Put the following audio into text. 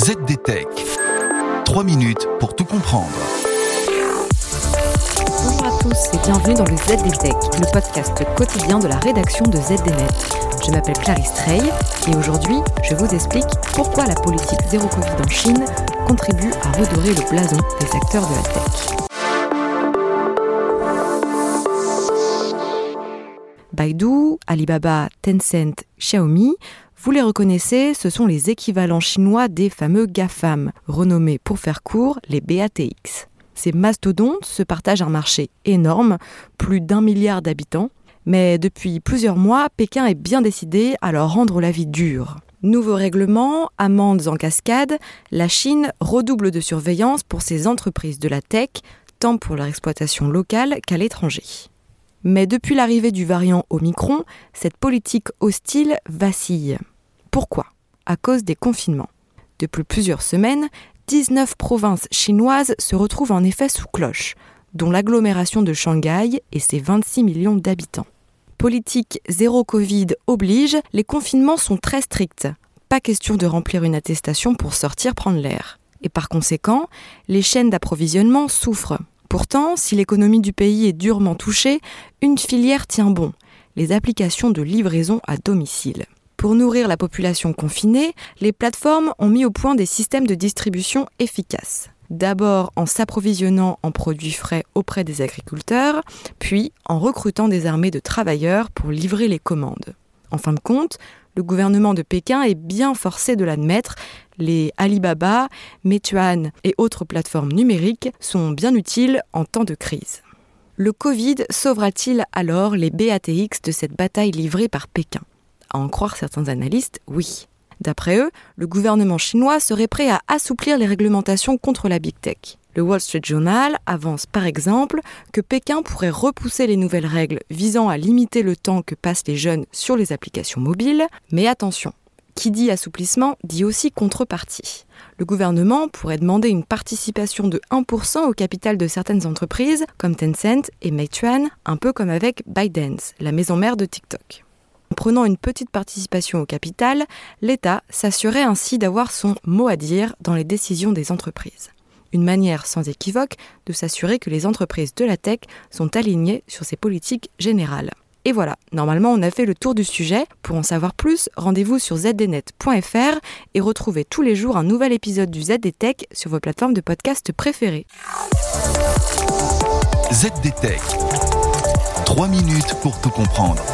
ZDTech. 3 minutes pour tout comprendre. Bonjour à tous et bienvenue dans le ZDTech, le podcast quotidien de la rédaction de ZDNet. Je m'appelle Clarisse Trey et aujourd'hui, je vous explique pourquoi la politique zéro Covid en Chine contribue à redorer le blason des acteurs de la tech. Baidu, Alibaba, Tencent, Xiaomi, vous les reconnaissez, ce sont les équivalents chinois des fameux GAFAM, renommés pour faire court les BATX. Ces mastodontes se partagent un marché énorme, plus d'un milliard d'habitants, mais depuis plusieurs mois, Pékin est bien décidé à leur rendre la vie dure. Nouveaux règlements, amendes en cascade, la Chine redouble de surveillance pour ses entreprises de la tech, tant pour leur exploitation locale qu'à l'étranger. Mais depuis l'arrivée du variant Omicron, cette politique hostile vacille. Pourquoi? À cause des confinements. Depuis plusieurs semaines, 19 provinces chinoises se retrouvent en effet sous cloche, dont l'agglomération de Shanghai et ses 26 millions d'habitants. Politique zéro Covid oblige, les confinements sont très stricts. Pas question de remplir une attestation pour sortir prendre l'air. Et par conséquent, les chaînes d'approvisionnement souffrent. Pourtant, si l'économie du pays est durement touchée, une filière tient bon, les applications de livraison à domicile. Pour nourrir la population confinée, les plateformes ont mis au point des systèmes de distribution efficaces. D'abord en s'approvisionnant en produits frais auprès des agriculteurs, puis en recrutant des armées de travailleurs pour livrer les commandes. En fin de compte, le gouvernement de Pékin est bien forcé de l'admettre, les Alibaba, Meituan et autres plateformes numériques sont bien utiles en temps de crise. Le Covid sauvera-t-il alors les BATX de cette bataille livrée par Pékin? À en croire certains analystes, oui. D'après eux, le gouvernement chinois serait prêt à assouplir les réglementations contre la big tech. Le Wall Street Journal avance par exemple que Pékin pourrait repousser les nouvelles règles visant à limiter le temps que passent les jeunes sur les applications mobiles, mais attention, qui dit assouplissement dit aussi contrepartie. Le gouvernement pourrait demander une participation de 1% au capital de certaines entreprises comme Tencent et Meituan, un peu comme avec ByteDance, la maison mère de TikTok. En prenant une petite participation au capital, l'État s'assurait ainsi d'avoir son mot à dire dans les décisions des entreprises. Une manière sans équivoque de s'assurer que les entreprises de la tech sont alignées sur ces politiques générales. Et voilà, normalement on a fait le tour du sujet. Pour en savoir plus, rendez-vous sur zdnet.fr et retrouvez tous les jours un nouvel épisode du ZDTech sur vos plateformes de podcast préférées. ZDTech. 3 minutes pour tout comprendre.